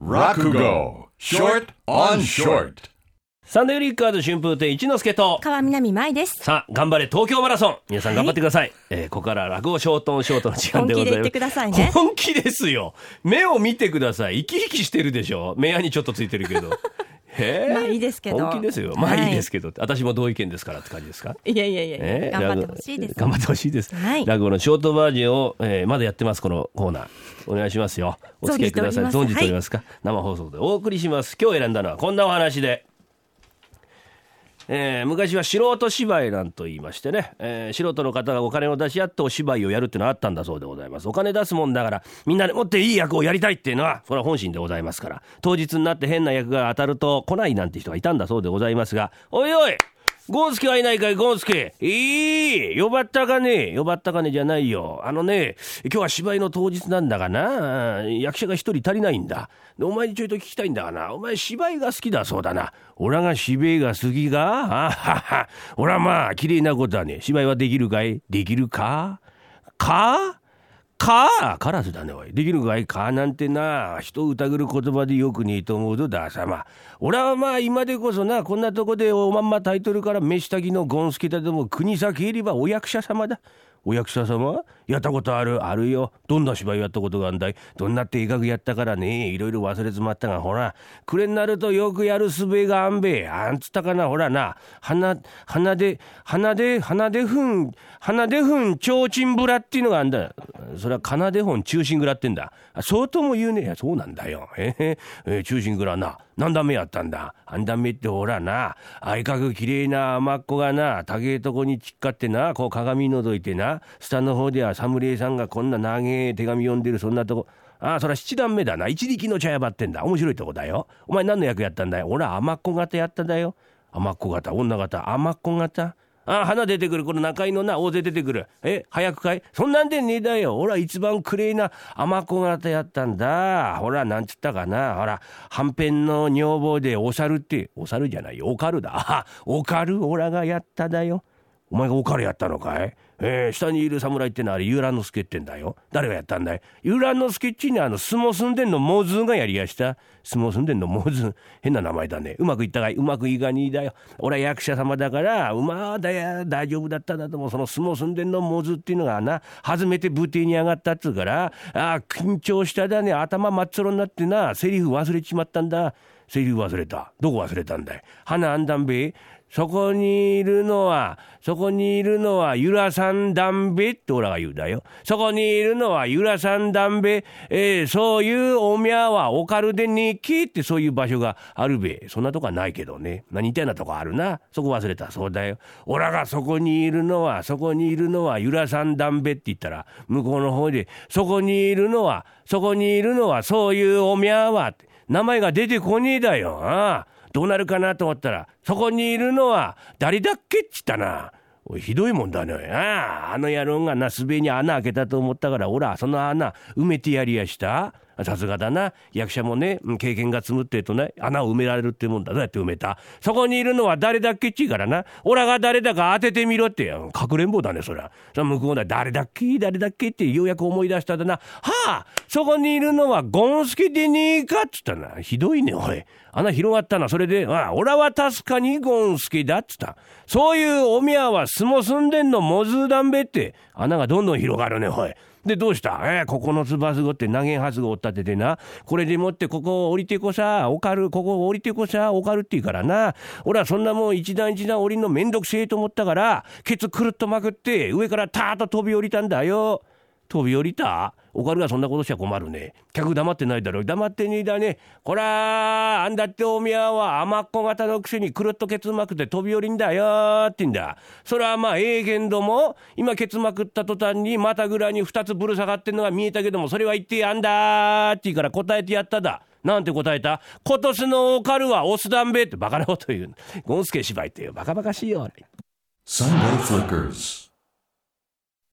Rakugo Short on Short. サンデーリッカーズ春風亭一之輔と。川南舞です。さあ頑張れ東京マラソン。皆さん頑張ってください、えーここから落語ショートンショートの時間でございます。本気で言ってくださいね。本気ですよ。目を見てください。生き生きしてるでしょ。目やにちょっとついてるけどまあいいですけど。本気ですよ。まあはいいいですけど、私も同意見ですからって感じですか？いやいやいや、えー？頑張ってほしいです。頑張ってほしいです、はい。落語のショートバージョンを、えーまだやってますこのコーナー。お願いしますよ。お付き合いください。存存じております。じておりますか、生放送でお送りします。今日選んだのはこんなお話でえー昔は素人芝居なんと言いましてね、えー素人の方がお金を出し合ってお芝居をやるっていうのはあったんだそうでございます。お金出すもんだからみんなでもっていい役をやりたいっていうのはそれは本心でございますから。当日になって変な役が当たると来ないなんて人がいたんだそうでございますがおいおいゴンスケはいないかいゴンスケ。いい呼ばったかね。呼ばったかねじゃないよ。あのね今日は芝居の当日なんだがな。役者が一人足りないんだ。お前にちょいと聞きたいんだがな。お前芝居が好きだそうだな。俺が芝居が好きが？あはは。俺はまあ綺麗なことはね。芝居はできるかい？できるか？か？か。カラスだねおい。できるかい？かなんてな。人を疑る言葉でよくねえと思うぞださま。俺はまあ今でこそなこんなとこでおまんまタイトルから飯炊きのゴンスケだとも国先いればお役者様だ。お役者様やったことあるあるよ。どんな芝居やったことがあんだい？どんなって画やったからね？いろいろ忘れつまったがほら暮れになるとよくやるすべがあんべ。あんつったかな？ほらな鼻鼻で鼻で鼻でふん鼻でふんちょうちんぶらっていうのがあんだ。それは奏で本中心蔵ってんだ。あそうとも言うね。いやそうなんだよ。えへえー中心蔵な。何段目やったんだ？何段目ってほらな。相かく綺麗な甘っ子がな。高えとこにちっかってな。こう鏡覗いてな。下の方では侍さんがこんな長え手紙読んでるそんなとこ。ああそら七段目だな。一力の茶屋ばってんだ。面白いとこだよ。お前何の役やったんだよ？俺は甘っ子型やっただよ。甘っ子型。女型。甘っ子型。あ花出てくるこの中井のな大勢出てくる。え早くかい。そんなんでねえだよ。ほら一番クレイな甘子型やったんだ。ほらなんつったかな。ほらはんぺんの女房でお猿ってお猿じゃないよ。おかるだ。あおかるオラがやっただよ。お前がおかるやったのかい？えー、下にいる侍ってのはあれ遊覧の助ってんだよ。誰がやったんだい？遊覧の助っちにあの相撲住んでんのモズがやりやした。相撲住んでんのモズ変な名前だね。うまくいったかい？うまくいかにだよ。俺は役者様だからうまだや大丈夫だっただともその相撲住んでんのモズっていうのがな初めて舞台に上がったっつうからあー緊張しただね。頭真っ白になってなセリフ忘れちまったんだ。セリフ忘れた。どこ忘れたんだい？花あんだんべ。そこにいるのは、そこにいるのは、ゆらさんだんべってオラが言うだよ。そこにいるのは、ゆらさんだんべ、えー、そういうおみゃはおかるでねえけってそういう場所があるべ。そんなとこはないけどね。まあ、似たようなとこあるな。そこ忘れた。そうだよ。オラがそこにいるのは、そこにいるのは、ゆらさんだんべって言ったら、向こうの方で、そこにいるのは、そこにいるのは、そういうおみゃはって、名前が出てこねえだよ。ああ。どうなるかなと思ったら、そこにいるのは誰だっけっつったな。おひどいもんだね。ああ、あの野郎がな、すべに穴開けたと思ったから、おら、その穴埋めてやりやした。さすがだな。役者もね、経験が積むってえとね、穴を埋められるってもんだ。どうやって埋めたそこにいるのは誰だっけっちいからな。オラが誰だか当ててみろって。かくれんぼだね、そりゃ。向こうだ、誰だっけ誰だっけってようやく思い出しただな。はあ、そこにいるのはゴンスケでねえかっつったな。ひどいね、おい。穴広がったな。それで、ああ、オラは確かにゴンスケだっつった。そういうおみやは相撲住んでんのモズダンベって。穴がどんどん広がるね、おい。で、どうした？えー、9つばすごって投げはず語を立ててな。これでもってここを降りてこさ、おかる、ここを降りてこさ、おかるって言うからな。俺はそんなもん一段一段降りんのめんどくせえと思ったから、ケツくるっとまくって上からターッと飛び降りたんだよ。飛び降りた？おかるがそんなことしちゃ困るね。客黙ってないだろ。黙ってねえだね。こらあんだっておみやは甘っこ型のくせにくるっとケツまくって飛び降りんだよってんだ。それはまあええけんども、今ケツまくった途端にまたぐらに二つぶる下がってんのが見えたけども、それは言ってやんだって言うから答えてやっただ。なんて答えた？今年のおかるはオスダンベってバカなこと言う。ゴンスケ芝居ってよ。バカバカしいよ。Sunday Flickers.